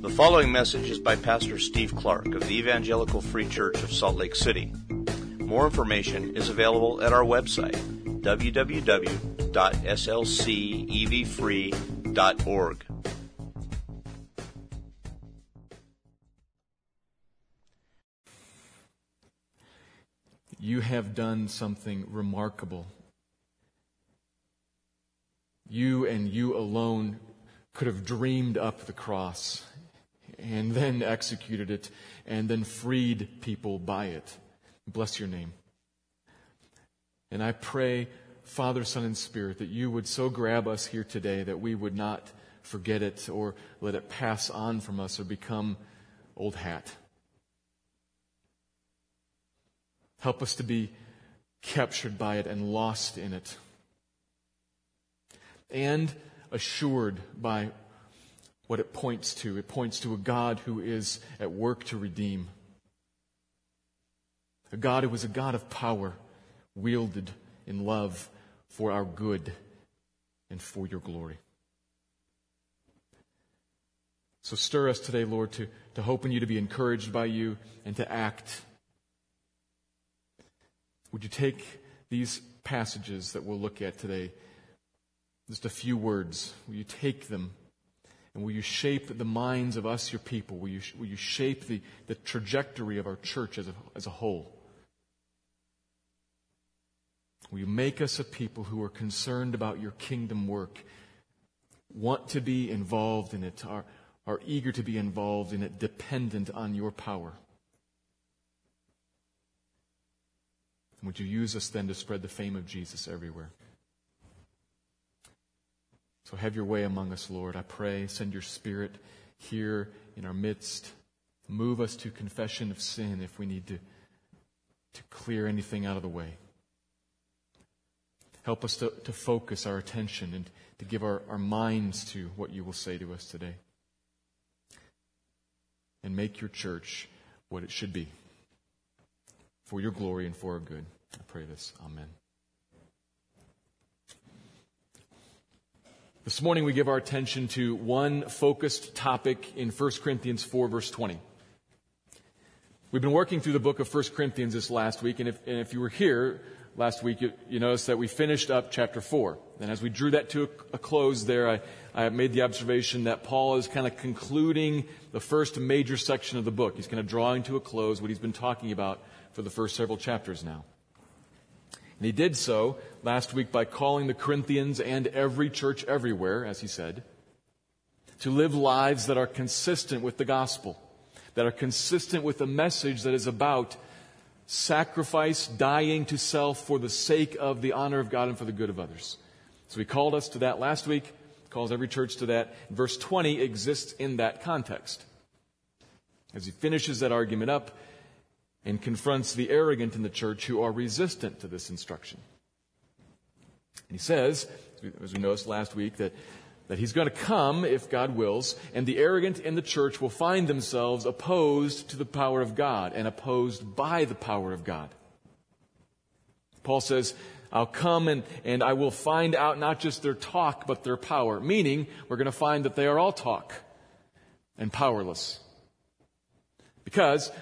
The following message is by Pastor Steve Clark of the Evangelical Free Church of Salt Lake City. More information is available at our website, www.slcevfree.org. You have done something remarkable. You and you alone could have dreamed up the cross and then executed it and then freed people by it. Bless your name. And I pray, Father, Son, and Spirit, that you would so grab us here today that we would not forget it or let it pass on from us or become old hat. Help us to be captured by it and lost in it. And assured by what it points to. It points to a God who is at work to redeem. A God who is a God of power, wielded in love for our good and for your glory. So stir us today, Lord, to, to hope in you, to be encouraged by you, and to act. Would you take these passages that we'll look at today just a few words. Will you take them and will you shape the minds of us, your people? Will you, will you shape the, the trajectory of our church as a, as a whole? Will you make us a people who are concerned about your kingdom work, want to be involved in it, are, are eager to be involved in it, dependent on your power? And would you use us then to spread the fame of Jesus everywhere? So have your way among us, Lord. I pray. Send your spirit here in our midst. Move us to confession of sin if we need to, to clear anything out of the way. Help us to, to focus our attention and to give our, our minds to what you will say to us today. And make your church what it should be. For your glory and for our good. I pray this. Amen. This morning we give our attention to one focused topic in 1 Corinthians 4 verse 20. We've been working through the book of 1 Corinthians this last week, and if, and if you were here last week, you, you noticed that we finished up chapter 4. And as we drew that to a, a close there, I, I made the observation that Paul is kind of concluding the first major section of the book. He's kind of drawing to a close what he's been talking about for the first several chapters now. And he did so last week by calling the Corinthians and every church everywhere, as he said, to live lives that are consistent with the gospel, that are consistent with the message that is about sacrifice, dying to self for the sake of the honor of God and for the good of others. So he called us to that last week, calls every church to that. Verse 20 exists in that context. As he finishes that argument up, and confronts the arrogant in the church who are resistant to this instruction. And he says, as we noticed last week, that, that he's going to come, if God wills, and the arrogant in the church will find themselves opposed to the power of God and opposed by the power of God. Paul says, I'll come and, and I will find out not just their talk, but their power. Meaning, we're going to find that they are all talk and powerless. Because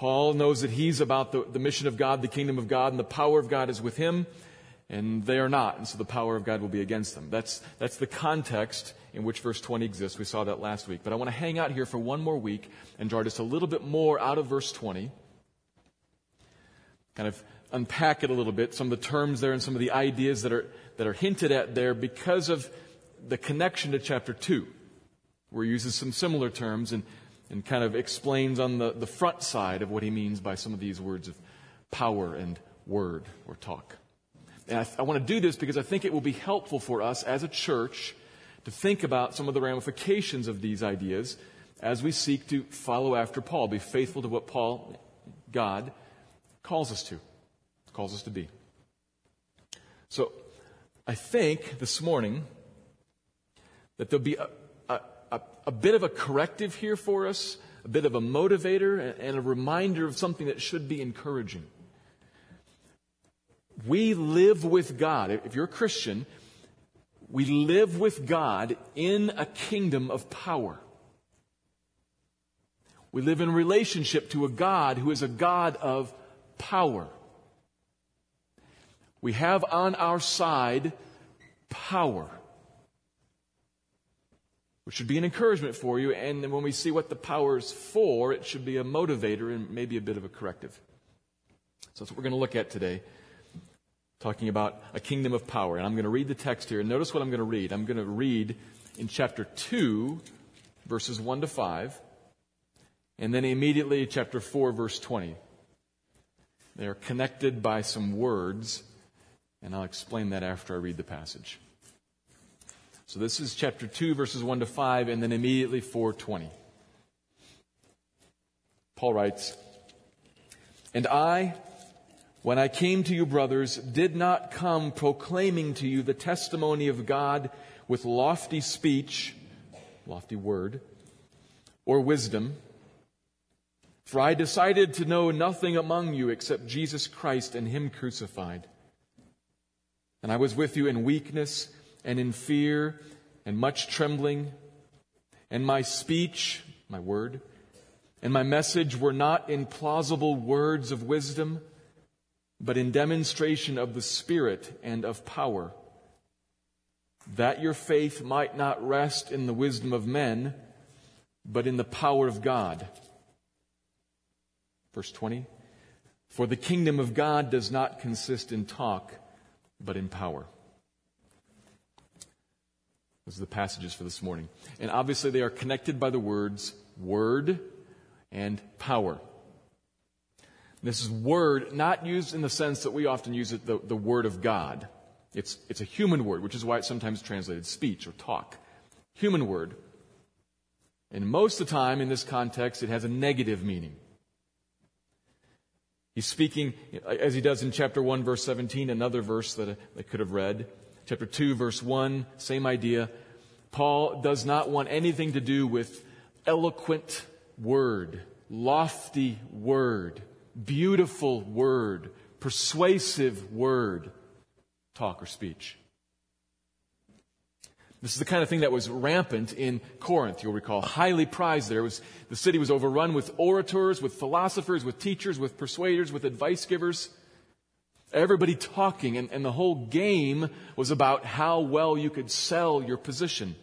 Paul knows that he's about the, the mission of God, the kingdom of God, and the power of God is with him, and they are not, and so the power of God will be against them. That's, that's the context in which verse 20 exists. We saw that last week. But I want to hang out here for one more week and draw just a little bit more out of verse 20. Kind of unpack it a little bit, some of the terms there and some of the ideas that are, that are hinted at there because of the connection to chapter 2, where he uses some similar terms and and kind of explains on the, the front side of what he means by some of these words of power and word or talk. And I, I want to do this because I think it will be helpful for us as a church to think about some of the ramifications of these ideas as we seek to follow after Paul, be faithful to what Paul, God, calls us to, calls us to be. So, I think this morning that there'll be a, a, a bit of a corrective here for us, a bit of a motivator, and a reminder of something that should be encouraging. We live with God. If you're a Christian, we live with God in a kingdom of power. We live in relationship to a God who is a God of power. We have on our side power, which should be an encouragement for you. And when we see what the power is for, it should be a motivator and maybe a bit of a corrective. So that's what we're going to look at today, talking about a kingdom of power. And I'm going to read the text here. And notice what I'm going to read. I'm going to read in chapter 2, verses 1 to 5, and then immediately chapter 4, verse 20. They are connected by some words, and I'll explain that after I read the passage. So this is chapter 2, verses 1 to 5, and then immediately 420. Paul writes, And I, when I came to you, brothers, did not come proclaiming to you the testimony of God with lofty speech, lofty word, or wisdom. For I decided to know nothing among you except Jesus Christ and Him crucified. And I was with you in weakness and in fear and much trembling. And my speech, my word, and my message were not in plausible words of wisdom but in demonstration of the Spirit and of power, that your faith might not rest in the wisdom of men, but in the power of God. Verse 20 For the kingdom of God does not consist in talk, but in power. Those are the passages for this morning. And obviously, they are connected by the words word and power. This is word, not used in the sense that we often use it, the, the word of God. It's, it's a human word, which is why it's sometimes translated speech or talk. Human word. And most of the time in this context, it has a negative meaning. He's speaking, as he does in chapter 1, verse 17, another verse that uh, I could have read. Chapter 2, verse 1, same idea. Paul does not want anything to do with eloquent word, lofty word beautiful word, persuasive word, talk or speech. This is the kind of thing that was rampant in Corinth, you'll recall. Highly prized there. Was, the city was overrun with orators, with philosophers, with teachers, with persuaders, with advice givers. Everybody talking, and, and the whole game was about how well you could sell your position.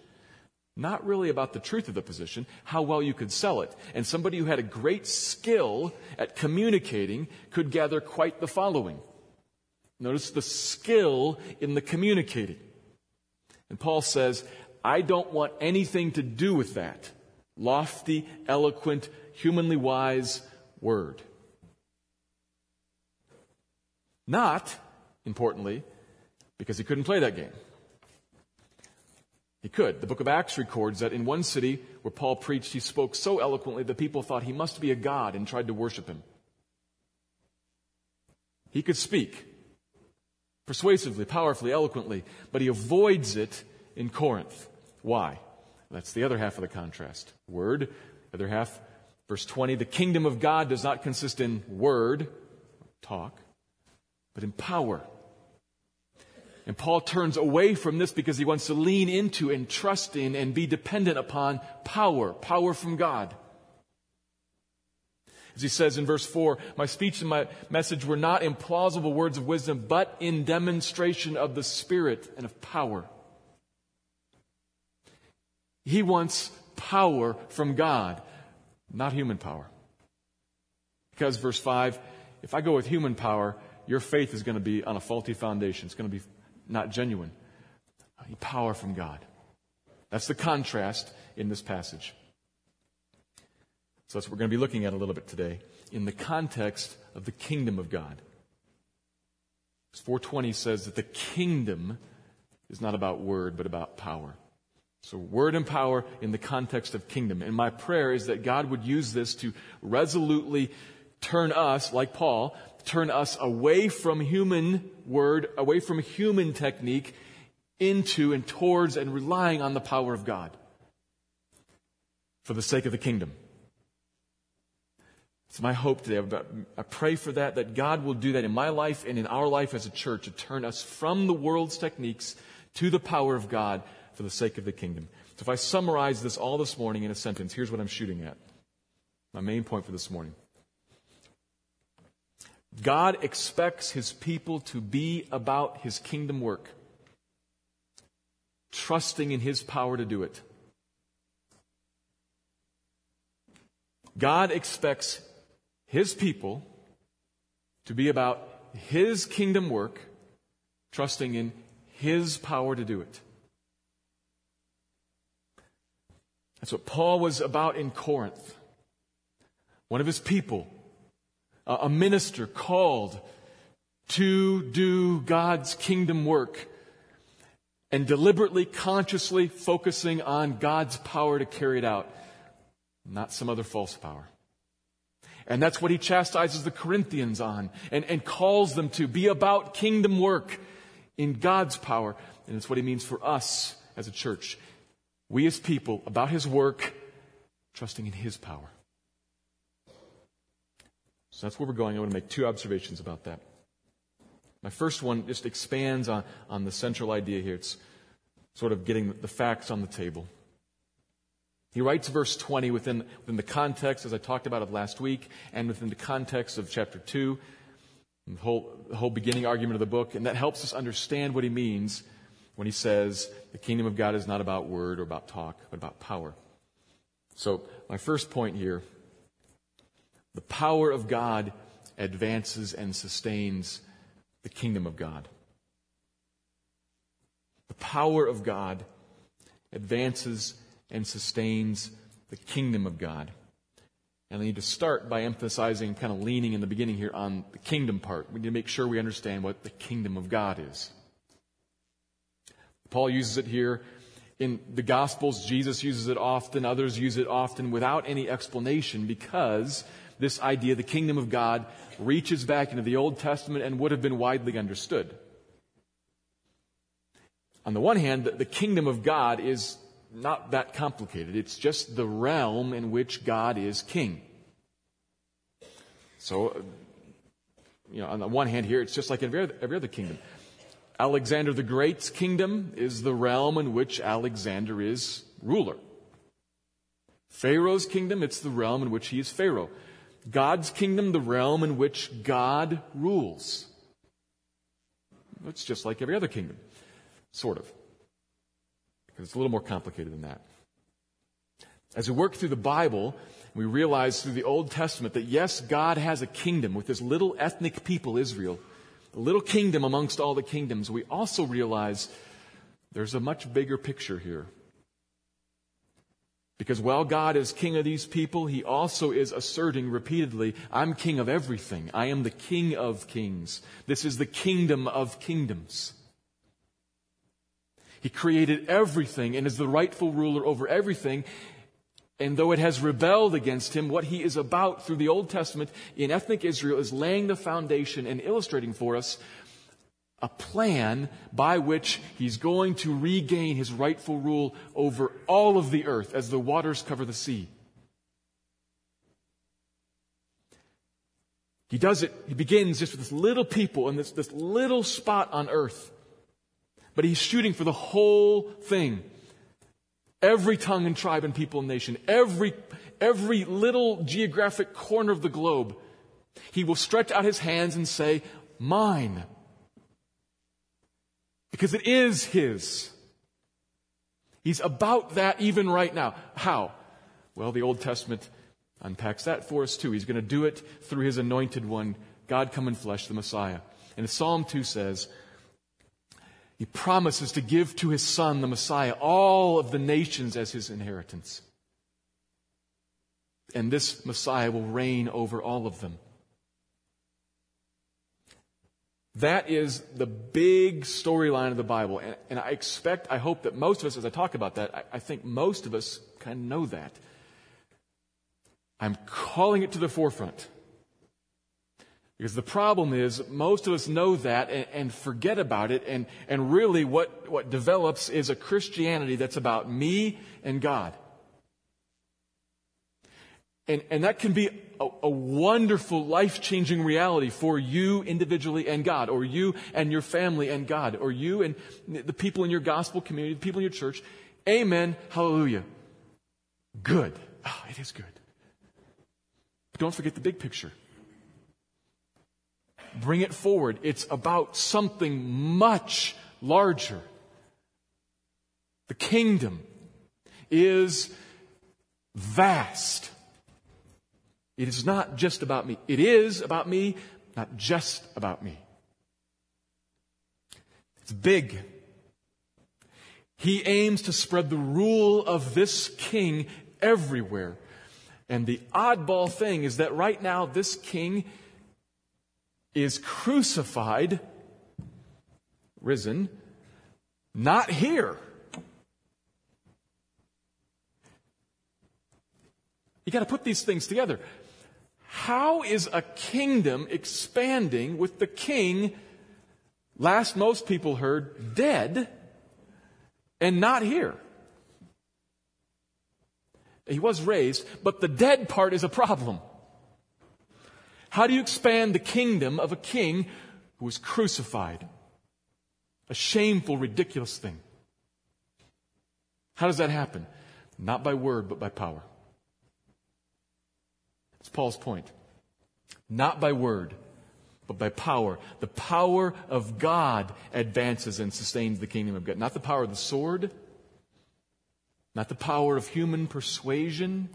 Not really about the truth of the position, how well you could sell it. And somebody who had a great skill at communicating could gather quite the following. Notice the skill in the communicating. And Paul says, I don't want anything to do with that lofty, eloquent, humanly wise word. Not, importantly, because he couldn't play that game. He could. The book of Acts records that in one city where Paul preached, he spoke so eloquently that people thought he must be a god and tried to worship him. He could speak persuasively, powerfully, eloquently, but he avoids it in Corinth. Why? That's the other half of the contrast. Word, other half, verse 20, the kingdom of God does not consist in word, talk, but in power. And Paul turns away from this because he wants to lean into and trust in and be dependent upon power, power from God. As he says in verse 4, my speech and my message were not in plausible words of wisdom, but in demonstration of the Spirit and of power. He wants power from God, not human power. Because, verse 5, if I go with human power, your faith is going to be on a faulty foundation. It's going to be not genuine. Power from God. That's the contrast in this passage. So that's what we're going to be looking at a little bit today in the context of the kingdom of God. 420 says that the kingdom is not about word, but about power. So, word and power in the context of kingdom. And my prayer is that God would use this to resolutely turn us, like Paul, turn us away from human word, away from human technique, into and towards and relying on the power of God for the sake of the kingdom. It's my hope today. I pray for that, that God will do that in my life and in our life as a church to turn us from the world's techniques to the power of God for the sake of the kingdom. So if I summarize this all this morning in a sentence, here's what I'm shooting at. My main point for this morning. God expects his people to be about his kingdom work, trusting in his power to do it. God expects his people to be about his kingdom work, trusting in his power to do it. That's what Paul was about in Corinth. One of his people, a minister called to do God's kingdom work and deliberately, consciously focusing on God's power to carry it out, not some other false power. And that's what he chastises the Corinthians on and, and calls them to be about kingdom work in God's power. And it's what he means for us as a church. We as people about his work, trusting in his power. So that's where we're going. I want to make two observations about that. My first one just expands on, on the central idea here. It's sort of getting the facts on the table. He writes verse 20 within, within the context, as I talked about it last week, and within the context of chapter 2, the whole, the whole beginning argument of the book, and that helps us understand what he means when he says the kingdom of God is not about word or about talk, but about power. So, my first point here the power of God advances and sustains the kingdom of God. The power of God advances and sustains the kingdom of God. And I need to start by emphasizing, kind of leaning in the beginning here on the kingdom part. We need to make sure we understand what the kingdom of God is. Paul uses it here in the Gospels. Jesus uses it often. Others use it often without any explanation because this idea, the kingdom of God, reaches back into the Old Testament and would have been widely understood. On the one hand, the kingdom of God is not that complicated. It's just the realm in which God is king. So, you know, on the one hand here, it's just like every other, every other kingdom. Alexander the Great's kingdom is the realm in which Alexander is ruler. Pharaoh's kingdom, it's the realm in which he is Pharaoh. God's kingdom, the realm in which God rules. It's just like every other kingdom, sort of because it's a little more complicated than that. As we work through the Bible, we realize through the Old Testament that yes, God has a kingdom with this little ethnic people, Israel, a little kingdom amongst all the kingdoms. We also realize there's a much bigger picture here. Because while God is king of these people, he also is asserting repeatedly, I'm king of everything. I am the king of kings. This is the kingdom of kingdoms. He created everything and is the rightful ruler over everything. And though it has rebelled against him, what he is about through the Old Testament in ethnic Israel is laying the foundation and illustrating for us a plan by which he's going to regain his rightful rule over all of the earth as the waters cover the sea. He does it, he begins just with this little people and this, this little spot on earth but he's shooting for the whole thing. Every tongue and tribe and people and nation, every, every little geographic corner of the globe, he will stretch out his hands and say, Mine. Because it is his. He's about that even right now. How? Well, the Old Testament unpacks that for us too. He's going to do it through his anointed one, God come in flesh, the Messiah. And Psalm 2 says, he promises to give to his son, the Messiah, all of the nations as his inheritance. And this Messiah will reign over all of them. That is the big storyline of the Bible. And, and, I expect, I hope that most of us, as I talk about that, I, I think most of us kind of know that. I'm calling it to the forefront. Because the problem is, most of us know that and, and, forget about it, and, and really what, what develops is a Christianity that's about me and God. And, and that can be a, a wonderful, life changing reality for you individually and God, or you and your family and God, or you and the people in your gospel community, the people in your church. Amen. Hallelujah. Good. Oh, it is good. But don't forget the big picture. Bring it forward. It's about something much larger. The kingdom is vast. It is not just about me. It is about me, not just about me. It's big. He aims to spread the rule of this king everywhere. And the oddball thing is that right now, this king is crucified, risen, not here. You got to put these things together. How is a kingdom expanding with the king, last most people heard, dead and not here? He was raised, but the dead part is a problem. How do you expand the kingdom of a king who was crucified? A shameful, ridiculous thing. How does that happen? Not by word, but by power. That's Paul's point. Not by word, but by power. The power of God advances and sustains the kingdom of God. Not the power of the sword, not the power of human persuasion.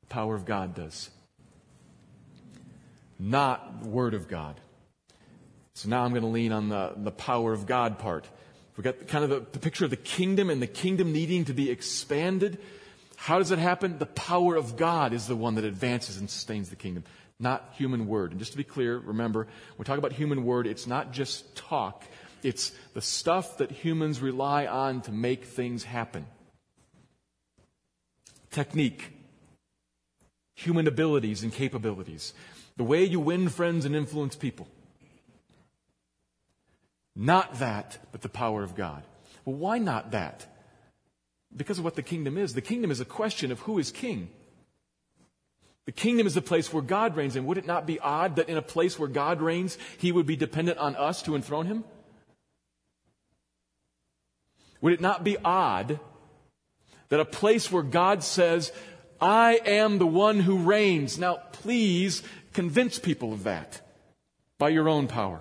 The power of God does. Not the Word of God. So now I'm going to lean on the, the power of God part. We've got kind of the, the picture of the kingdom and the kingdom needing to be expanded. How does it happen? The power of God is the one that advances and sustains the kingdom, not human word. And just to be clear, remember, when we talk about human word, it's not just talk, it's the stuff that humans rely on to make things happen. Technique, human abilities and capabilities, the way you win friends and influence people. Not that, but the power of God. Well, why not that? Because of what the kingdom is. The kingdom is a question of who is king. The kingdom is a place where God reigns, and would it not be odd that in a place where God reigns, he would be dependent on us to enthrone him? Would it not be odd that a place where God says, I am the one who reigns. Now, please convince people of that by your own power.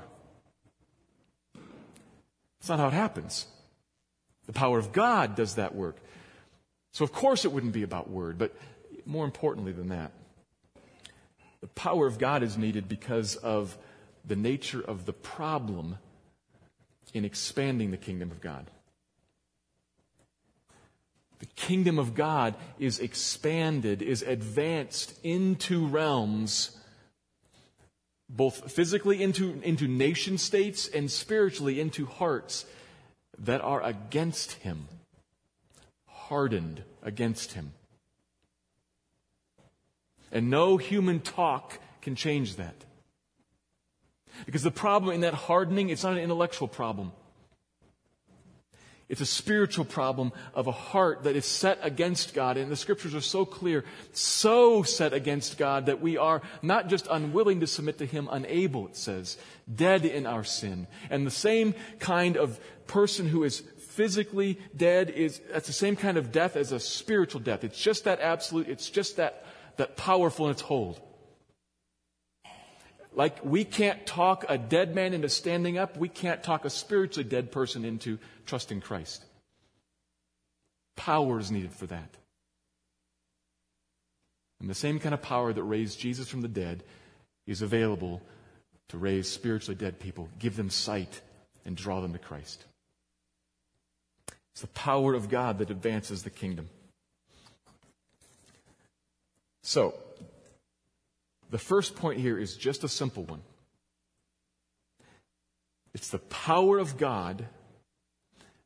That's not how it happens. The power of God does that work. So, of course, it wouldn't be about word, but more importantly than that, the power of God is needed because of the nature of the problem in expanding the kingdom of God. The kingdom of God is expanded, is advanced into realms, both physically into, into nation states and spiritually into hearts that are against him, hardened against him. And no human talk can change that. Because the problem in that hardening, it's not an intellectual problem. It's a spiritual problem of a heart that is set against God. And the scriptures are so clear, so set against God that we are not just unwilling to submit to Him, unable, it says, dead in our sin. And the same kind of person who is physically dead is, that's the same kind of death as a spiritual death. It's just that absolute, it's just that, that powerful in its hold. Like we can't talk a dead man into standing up, we can't talk a spiritually dead person into trusting Christ. Power is needed for that. And the same kind of power that raised Jesus from the dead is available to raise spiritually dead people, give them sight, and draw them to Christ. It's the power of God that advances the kingdom. So, the first point here is just a simple one. It's the power of God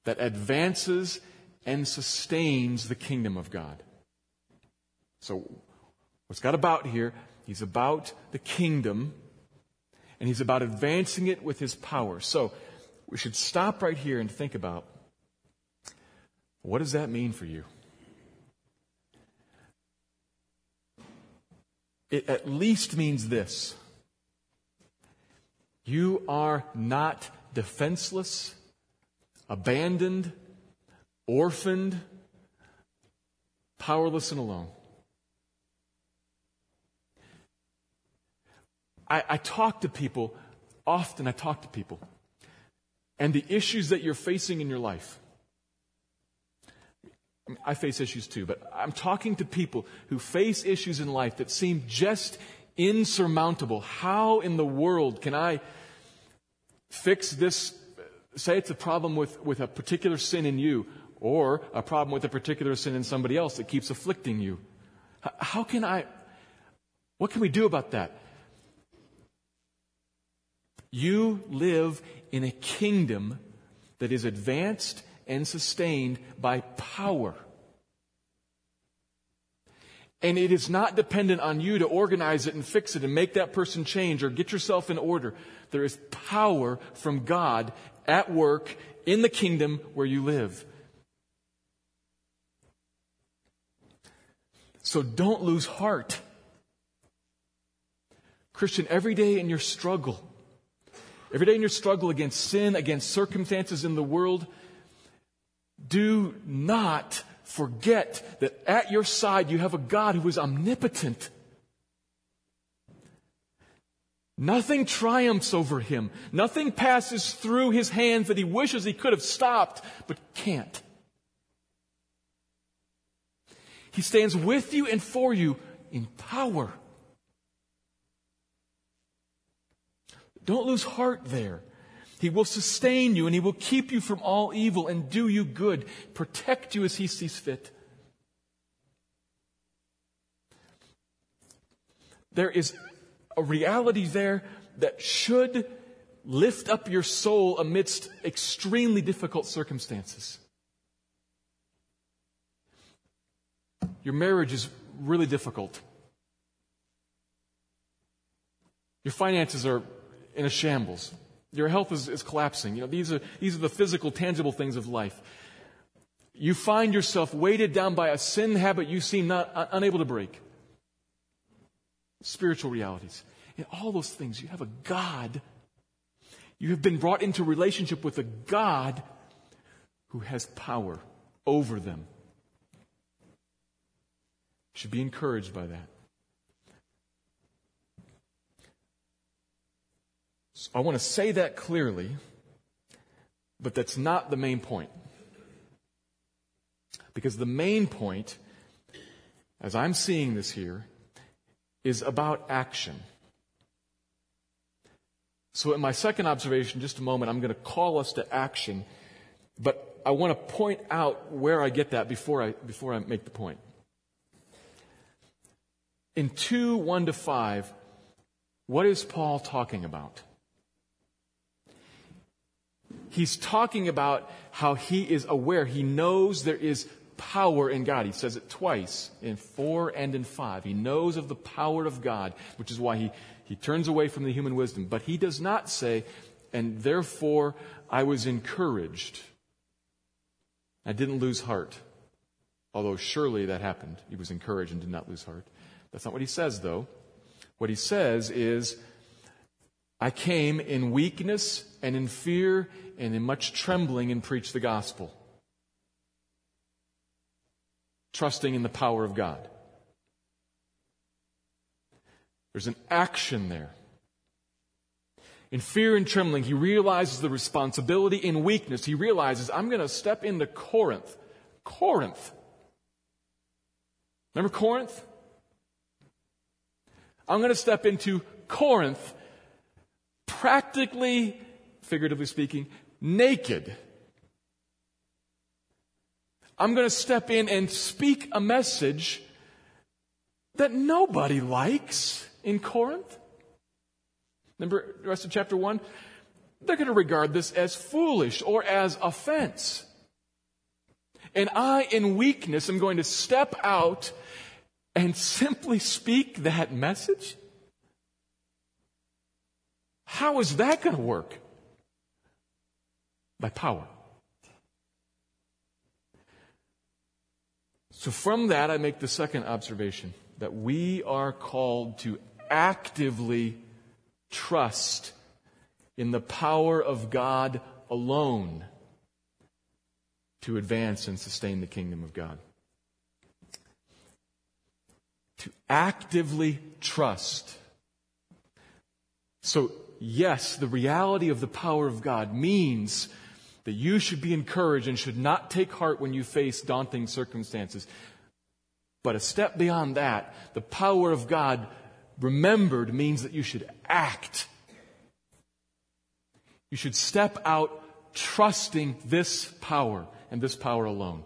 that advances and sustains the kingdom of God. So, what's God about here? He's about the kingdom, and he's about advancing it with his power. So, we should stop right here and think about what does that mean for you? It at least means this you are not defenseless, abandoned, orphaned, powerless, and alone. I, I talk to people, often I talk to people, and the issues that you're facing in your life. I face issues too, but I'm talking to people who face issues in life that seem just insurmountable. How in the world can I fix this? Say it's a problem with, with a particular sin in you, or a problem with a particular sin in somebody else that keeps afflicting you. How can I, what can we do about that? You live in a kingdom that is advanced and sustained by power. And it is not dependent on you to organize it and fix it and make that person change or get yourself in order. There is power from God at work in the kingdom where you live. So don't lose heart. Christian, every day in your struggle, every day in your struggle against sin, against circumstances in the world, do not forget that at your side you have a God who is omnipotent. Nothing triumphs over him. Nothing passes through his hands that he wishes he could have stopped, but can't. He stands with you and for you in power. Don't lose heart there. He will sustain you and He will keep you from all evil and do you good, protect you as He sees fit. There is a reality there that should lift up your soul amidst extremely difficult circumstances. Your marriage is really difficult. Your finances are in a shambles. Your health is, is collapsing. You know, these are, these are the physical, tangible things of life. You find yourself weighted down by a sin habit you seem not uh, unable to break. Spiritual realities. In all those things, you have a God. You have been brought into relationship with a God who has power over them. You should be encouraged by that. So I want to say that clearly, but that's not the main point. Because the main point, as I'm seeing this here, is about action. So, in my second observation, just a moment, I'm going to call us to action, but I want to point out where I get that before I, before I make the point. In 2 1 to 5, what is Paul talking about? He's talking about how he is aware, he knows there is power in God. He says it twice in 4 and in 5. He knows of the power of God, which is why he, he turns away from the human wisdom. But he does not say, and therefore I was encouraged. I didn't lose heart. Although surely that happened. He was encouraged and did not lose heart. That's not what he says, though. What he says is, I came in weakness and in fear and in much trembling and preached the gospel, trusting in the power of God. There's an action there. In fear and trembling, he realizes the responsibility. In weakness, he realizes, I'm going to step into Corinth. Corinth. Remember Corinth? I'm going to step into Corinth practically, figuratively speaking, naked. I'm going to step in and speak a message that nobody likes in Corinth. Remember the rest of chapter 1? They're going to regard this as foolish or as offense. And I, in weakness, am going to step out and simply speak that message? How is that going to work? By power. So, from that, I make the second observation that we are called to actively trust in the power of God alone to advance and sustain the kingdom of God. To actively trust So, yes, the reality of the power of God means that you should be encouraged and should not take heart when you face daunting circumstances. But a step beyond that, the power of God remembered means that you should act. You should step out trusting this power and this power alone.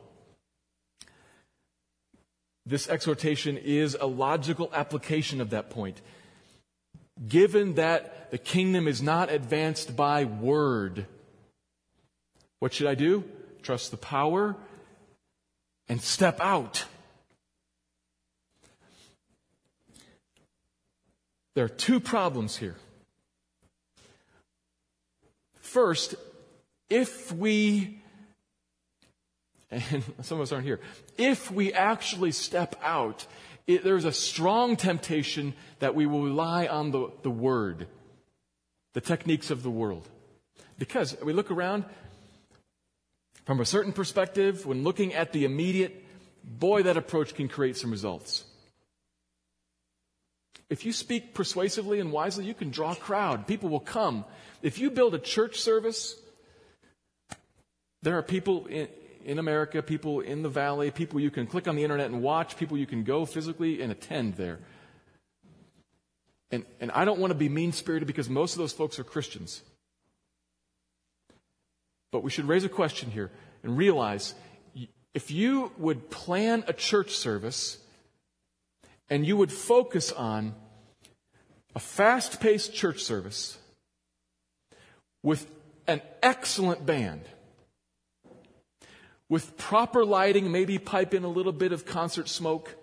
This exhortation is a logical application of that point. Given that the kingdom is not advanced by word, what should I do? Trust the power and step out. There are two problems here. First, if we, and some of us aren't here, if we actually step out, it, there's a strong temptation that we will rely on the, the word, the techniques of the world. Because we look around, from a certain perspective, when looking at the immediate, boy, that approach can create some results. If you speak persuasively and wisely, you can draw a crowd. People will come. If you build a church service, there are people in, in America, people in the valley, people you can click on the internet and watch, people you can go physically and attend there. And, and I don't want to be mean spirited because most of those folks are Christians. But we should raise a question here and realize if you would plan a church service and you would focus on a fast paced church service with an excellent band, with proper lighting, maybe pipe in a little bit of concert smoke.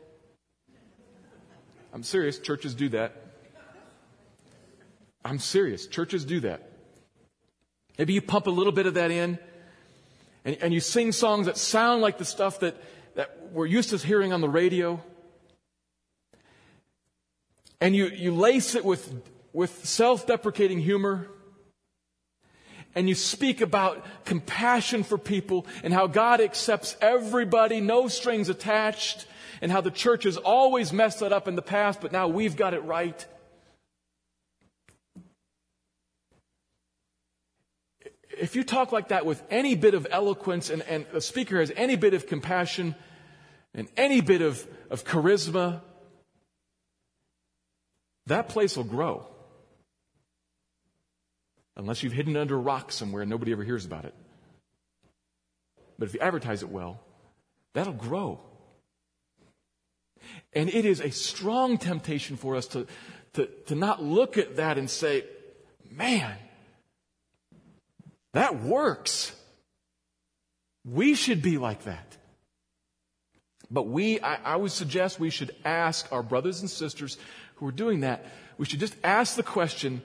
I'm serious, churches do that. I'm serious, churches do that. Maybe you pump a little bit of that in and, and you sing songs that sound like the stuff that, that we're used to hearing on the radio and you, you lace it with, with self deprecating humor, and you speak about compassion for people and how God accepts everybody, no strings attached, and how the church has always messed that up in the past, but now we've got it right. If you talk like that with any bit of eloquence and, and the speaker has any bit of compassion and any bit of, of charisma, that place will grow. Unless you've hidden under a rock somewhere and nobody ever hears about it. But if you advertise it well, that'll grow. And it is a strong temptation for us to, to, to not look at that and say, man, that works. We should be like that. But we, I, I would suggest we should ask our brothers and sisters who are doing that, we should just ask the question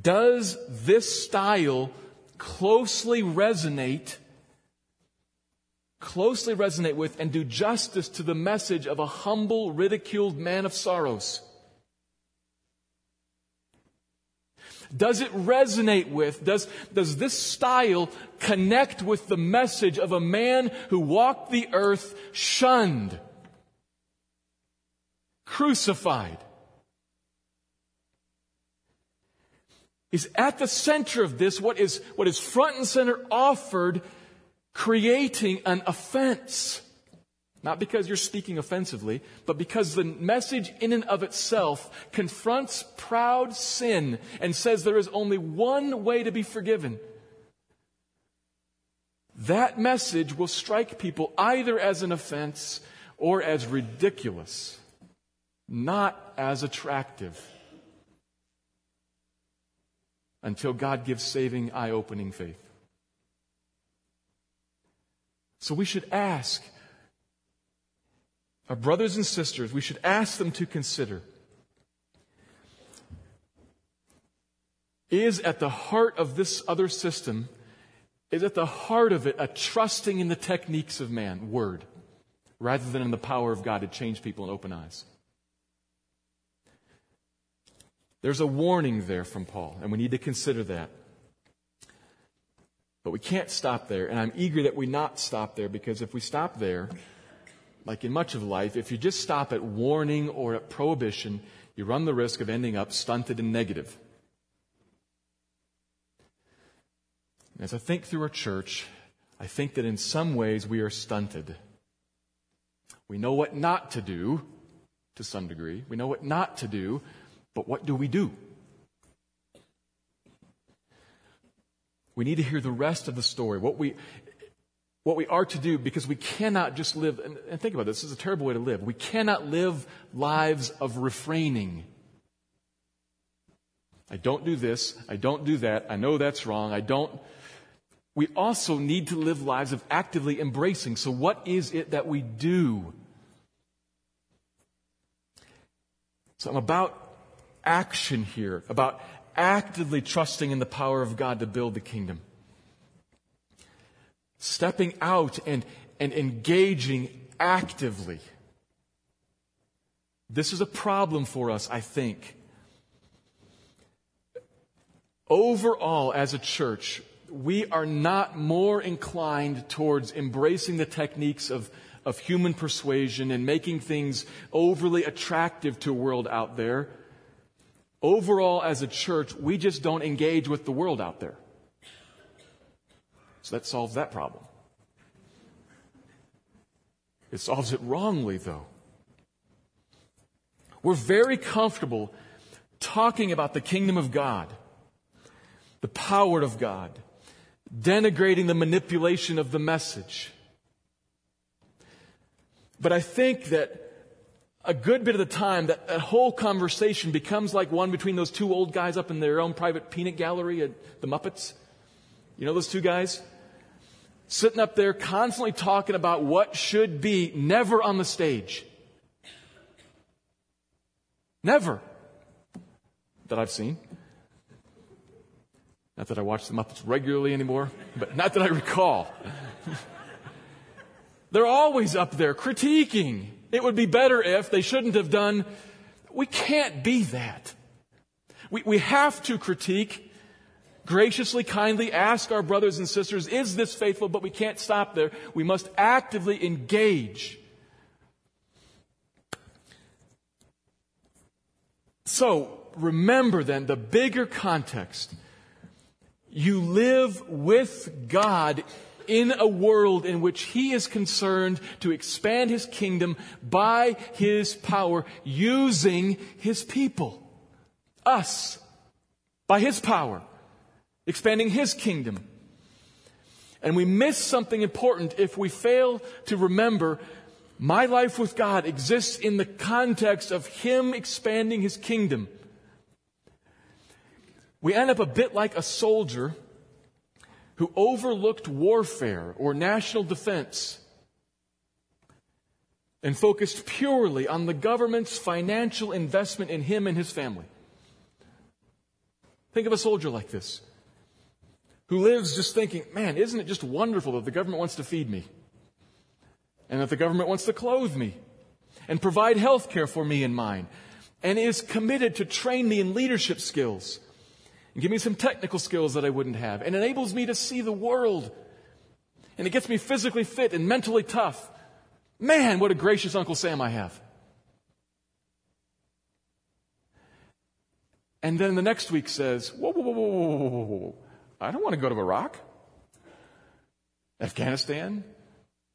Does this style closely resonate? Closely resonate with and do justice to the message of a humble, ridiculed man of sorrows? Does it resonate with, does, does this style connect with the message of a man who walked the earth shunned? crucified, is at the center of this, what is, what is front and center offered, creating an offense. Not because you're speaking offensively, but because the message in and of itself confronts proud sin and says there is only one way to be forgiven. That message will strike people either as an offense or as ridiculous not as attractive until God gives saving, eye opening faith. So we should ask our brothers and sisters, we should ask them to consider is at the heart of this other system, is at the heart of it a trusting in the techniques of man, word, rather than in the power of God to change people and open eyes. There's a warning there from Paul, and we need to consider that. But we can't stop there, and I'm eager that we not stop there because if we stop there, like in much of life, if you just stop at warning or at prohibition, you run the risk of ending up stunted and negative. As I think through our church, I think that in some ways we are stunted. We know what not to do to some degree. We know what not to do, but what do we do? We need to hear the rest of the story. What we, what we are to do because we cannot just live, and, and think about this, this is a terrible way to live. We cannot live lives of refraining. I don't do this. I don't do that. I know that's wrong. I don't. We also need to live lives of actively embracing. So, what is it that we do? So, I'm about action here, about actively trusting in the power of God to build the kingdom stepping out and, and engaging actively. This is a problem for us, I think. Overall, as a church, we are not more inclined towards embracing the techniques of, of human persuasion and making things overly attractive to a world out there. Overall, as a church, we just don't engage with the world out there. So that solves that problem. It solves it wrongly, though. We're very comfortable talking about the kingdom of God, the power of God, denigrating the manipulation of the message. But I think that a good bit of the time that, that whole conversation becomes like one between those two old guys up in their own private peanut gallery at the Muppets. You know those two guys? sitting up there constantly talking about what should be, never on the stage. Never. That I've seen. Not that I watch the Muppets regularly anymore, but not that I recall. They're always up there critiquing. It would be better if they shouldn't have done. We can't be that. We, we have to critique graciously, kindly ask our brothers and sisters, is this faithful? But we can't stop there. We must actively engage. So, remember then the bigger context. You live with God in a world in which He is concerned to expand His kingdom by His power using His people. Us. By His power expanding His kingdom. And we miss something important if we fail to remember my life with God exists in the context of Him expanding His kingdom. We end up a bit like a soldier who overlooked warfare or national defense and focused purely on the government's financial investment in him and his family. Think of a soldier like this who lives just thinking, man, isn't it just wonderful that the government wants to feed me? And that the government wants to clothe me and provide health care for me and mine and is committed to train me in leadership skills and give me some technical skills that I wouldn't have and enables me to see the world and it gets me physically fit and mentally tough. Man, what a gracious Uncle Sam I have. And then the next week says, whoa, whoa, whoa, whoa, whoa, whoa, whoa. I don't want to go to Iraq, Afghanistan,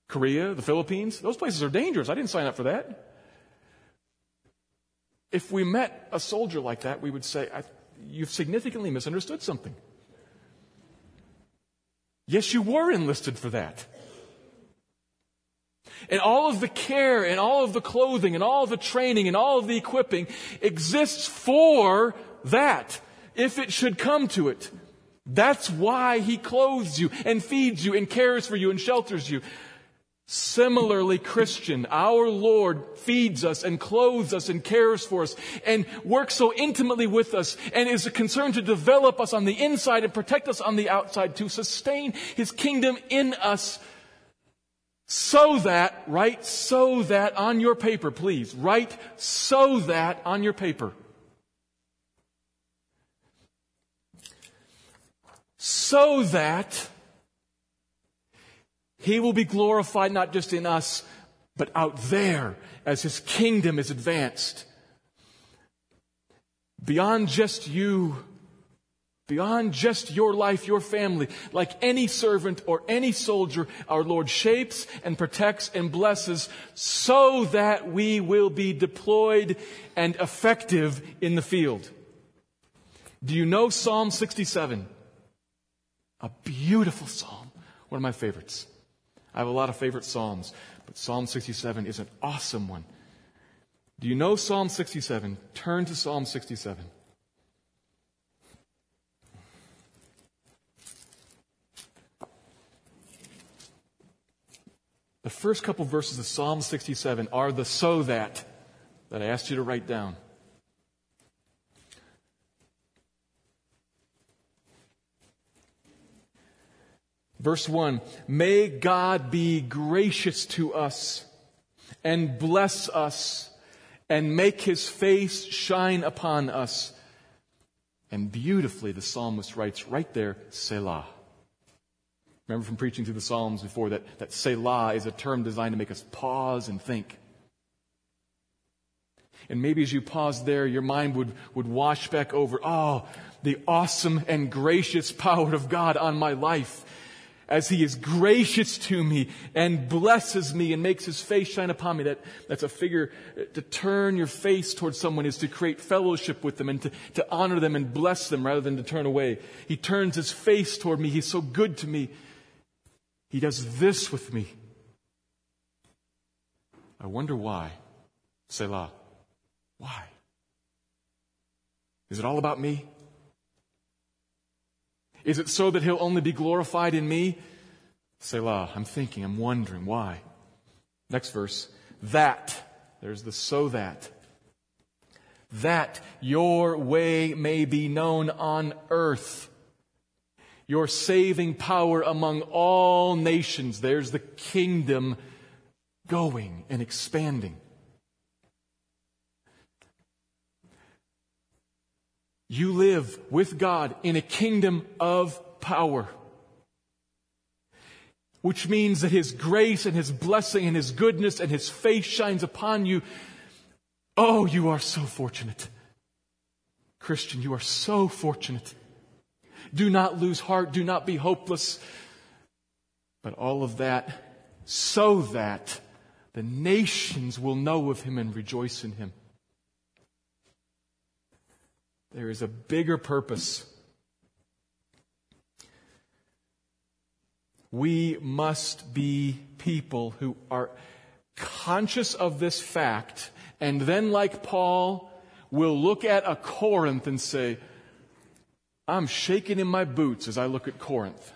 Korea, the Philippines. Those places are dangerous. I didn't sign up for that. If we met a soldier like that, we would say, You've significantly misunderstood something. Yes, you were enlisted for that. And all of the care and all of the clothing and all of the training and all of the equipping exists for that, if it should come to it. That's why he clothes you and feeds you and cares for you and shelters you. Similarly, Christian, our Lord feeds us and clothes us and cares for us and works so intimately with us and is concerned to develop us on the inside and protect us on the outside to sustain His kingdom in us so that, write so that on your paper, please. Write so that on your paper. so that he will be glorified not just in us, but out there as his kingdom is advanced. beyond just you, beyond just your life, your family, like any servant or any soldier, our Lord shapes and protects and blesses so that we will be deployed and effective in the field. Do you know Psalm 67? A beautiful psalm. One of my favorites. I have a lot of favorite psalms, but Psalm 67 is an awesome one. Do you know Psalm 67? Turn to Psalm 67. The first couple verses of Psalm 67 are the so that that I asked you to write down. Verse 1 May God be gracious to us and bless us and make his face shine upon us. And beautifully, the psalmist writes right there, Selah. Remember from preaching through the Psalms before that, that Selah is a term designed to make us pause and think. And maybe as you pause there, your mind would, would wash back over, oh, the awesome and gracious power of God on my life as he is gracious to me and blesses me and makes his face shine upon me. That, that's a figure to turn your face towards someone is to create fellowship with them and to, to honor them and bless them rather than to turn away. He turns his face toward me. He's so good to me. He does this with me. I wonder why. Selah. Why? Is it all about me? Is it so that he'll only be glorified in me? Selah. I'm thinking, I'm wondering why. Next verse. That. There's the so that. That your way may be known on earth. Your saving power among all nations. There's the kingdom going and expanding. You live with God in a kingdom of power. Which means that His grace and His blessing and His goodness and His face shines upon you. Oh, you are so fortunate. Christian, you are so fortunate. Do not lose heart. Do not be hopeless. But all of that so that the nations will know of Him and rejoice in Him. There is a bigger purpose. We must be people who are conscious of this fact and then, like Paul, will look at a Corinth and say, I'm shaking in my boots as I look at Corinth.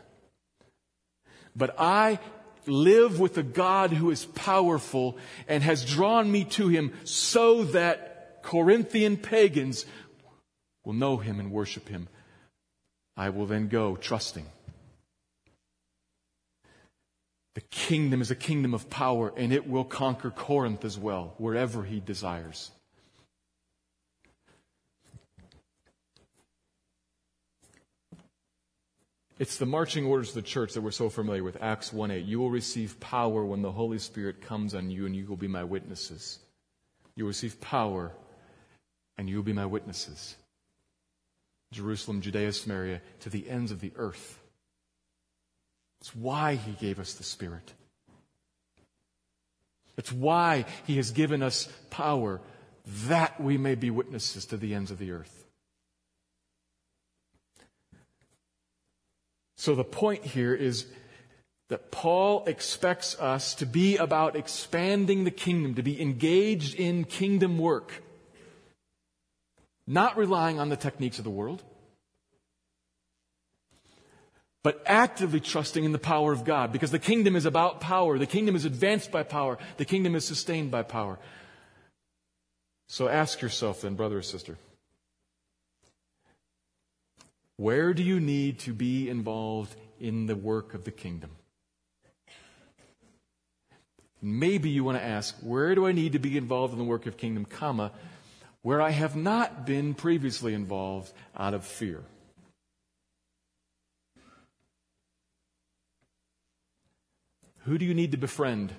But I live with a God who is powerful and has drawn me to him so that Corinthian pagans will know him and worship him. I will then go trusting. The kingdom is a kingdom of power, and it will conquer Corinth as well, wherever he desires. It's the marching orders of the church that we're so familiar with. Acts 1 8. You will receive power when the Holy Spirit comes on you, and you will be my witnesses. You will receive power, and you will be my witnesses. Jerusalem, Judea, Samaria, to the ends of the earth. It's why He gave us the Spirit. It's why He has given us power that we may be witnesses to the ends of the earth. So the point here is that Paul expects us to be about expanding the kingdom, to be engaged in kingdom work not relying on the techniques of the world, but actively trusting in the power of God because the kingdom is about power. The kingdom is advanced by power. The kingdom is sustained by power. So ask yourself then, brother or sister, where do you need to be involved in the work of the kingdom? Maybe you want to ask, where do I need to be involved in the work of kingdom, comma, where I have not been previously involved out of fear. Who do you need to befriend?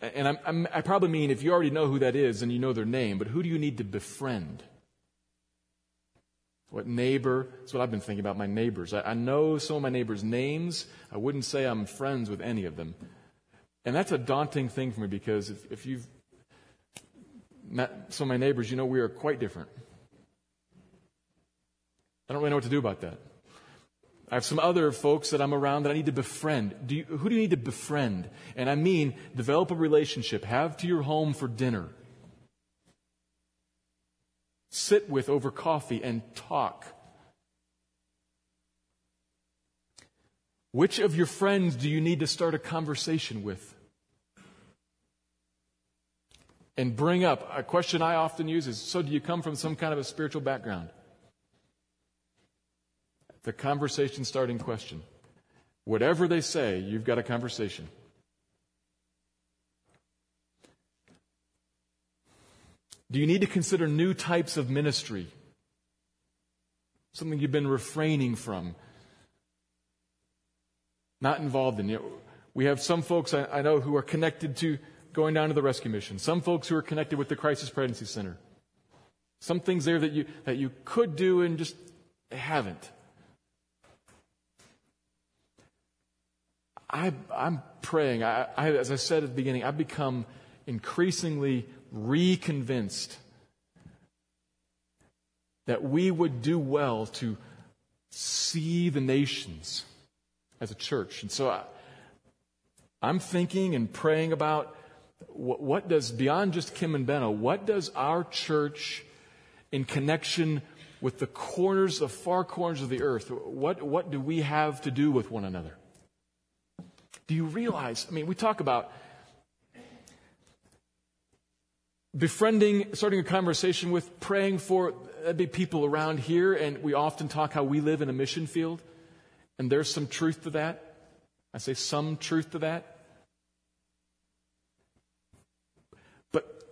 And I'm, I'm, i probably mean if you already know who that is and you know their name, but who do you need to befriend? What neighbor? That's what I've been thinking about my neighbors. I, I know some of my neighbors' names. I wouldn't say I'm friends with any of them. And that's a daunting thing for me because if, if you've met some of my neighbors, you know we are quite different. I don't really know what to do about that. I have some other folks that I'm around that I need to befriend. Do you, who do you need to befriend? And I mean, develop a relationship, have to your home for dinner, sit with over coffee and talk. Which of your friends do you need to start a conversation with? And bring up a question I often use is so, do you come from some kind of a spiritual background? the conversation starting question. Whatever they say, you've got a conversation. Do you need to consider new types of ministry? Something you've been refraining from, not involved in. Know, we have some folks I, I know who are connected to going down to the rescue mission, some folks who are connected with the Crisis Pregnancy Center. Some things there that you, that you could do and just haven't. I, am praying. I, I, as I said at the beginning, I've become increasingly reconvinced that we would do well to see the nations as a church. And so uh, I, am thinking and praying about what, what, does, beyond just Kim and Benno, what does our church in connection with the corners, the far corners of the earth, what, what do we have to do with one another? Do you realize? I mean, we talk about befriending, starting a conversation with, praying for, uh, that'd be people around here, and we often talk how we live in a mission field, and there's some truth to that. I say some truth to that. But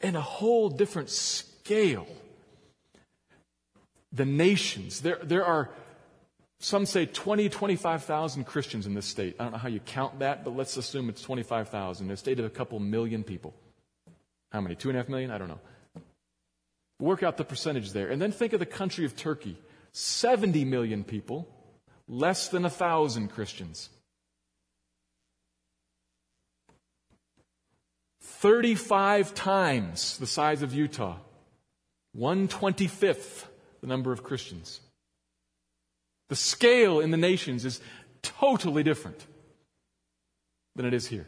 in a whole different scale, the nations, there, there are some say 20, 25,000 Christians in this state. I don't know how you count that, but let's assume it's 25,000. A state of a couple million people. How many? Two and a half million? I don't know. Work out the percentage there. And then think of the country of Turkey 70 million people, less than a thousand Christians. 35 times the size of Utah, 125th the number of Christians. The scale in the nations is totally different than it is here.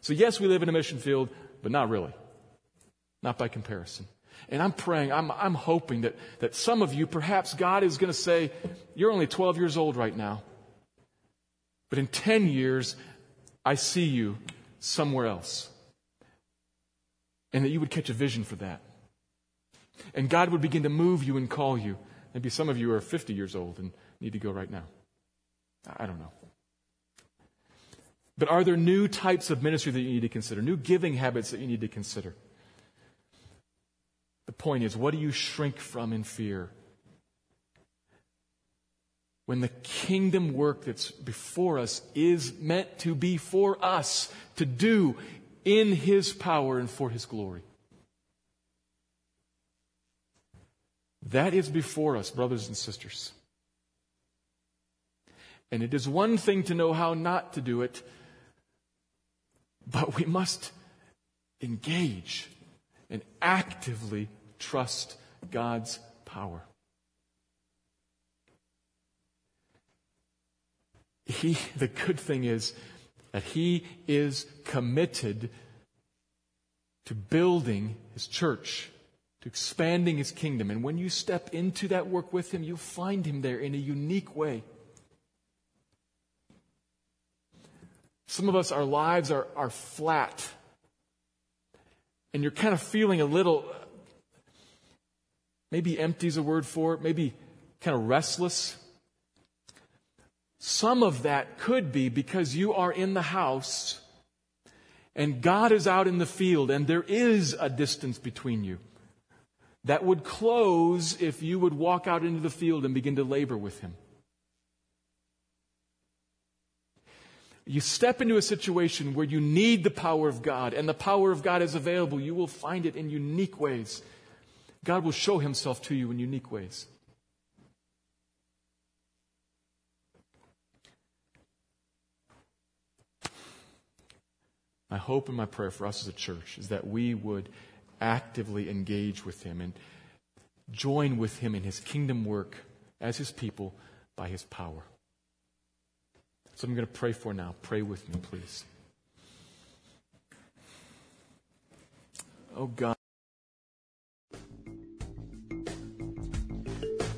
So, yes, we live in a mission field, but not really. Not by comparison. And I'm praying, I'm, I'm hoping that, that some of you, perhaps God is going to say, You're only 12 years old right now. But in 10 years, I see you somewhere else. And that you would catch a vision for that. And God would begin to move you and call you. Maybe some of you are 50 years old and need to go right now? I don't know. But are there new types of ministry that you need to consider? New giving habits that you need to consider? Point is, what do you shrink from in fear? When the kingdom work that's before us is meant to be for us to do in His power and for His glory. That is before us, brothers and sisters. And it is one thing to know how not to do it, but we must engage and actively trust God's power. He, the good thing is that He is committed to building His church, to expanding His kingdom. And when you step into that work with Him, you'll find Him there in a unique way. Some of us, our lives are, are flat. And you're kind of feeling a little, maybe empty is a word for it, maybe kind of restless. Some of that could be because you are in the house and God is out in the field and there is a distance between you that would close if you would walk out into the field and begin to labor with Him. you step into a situation where you need the power of God and the power of God is available, you will find it in unique ways. God will show himself to you in unique ways. My hope and my prayer for us as a church is that we would actively engage with him and join with him in his kingdom work as his people by his power. So I'm going to pray for now. Pray with me, please. Oh God.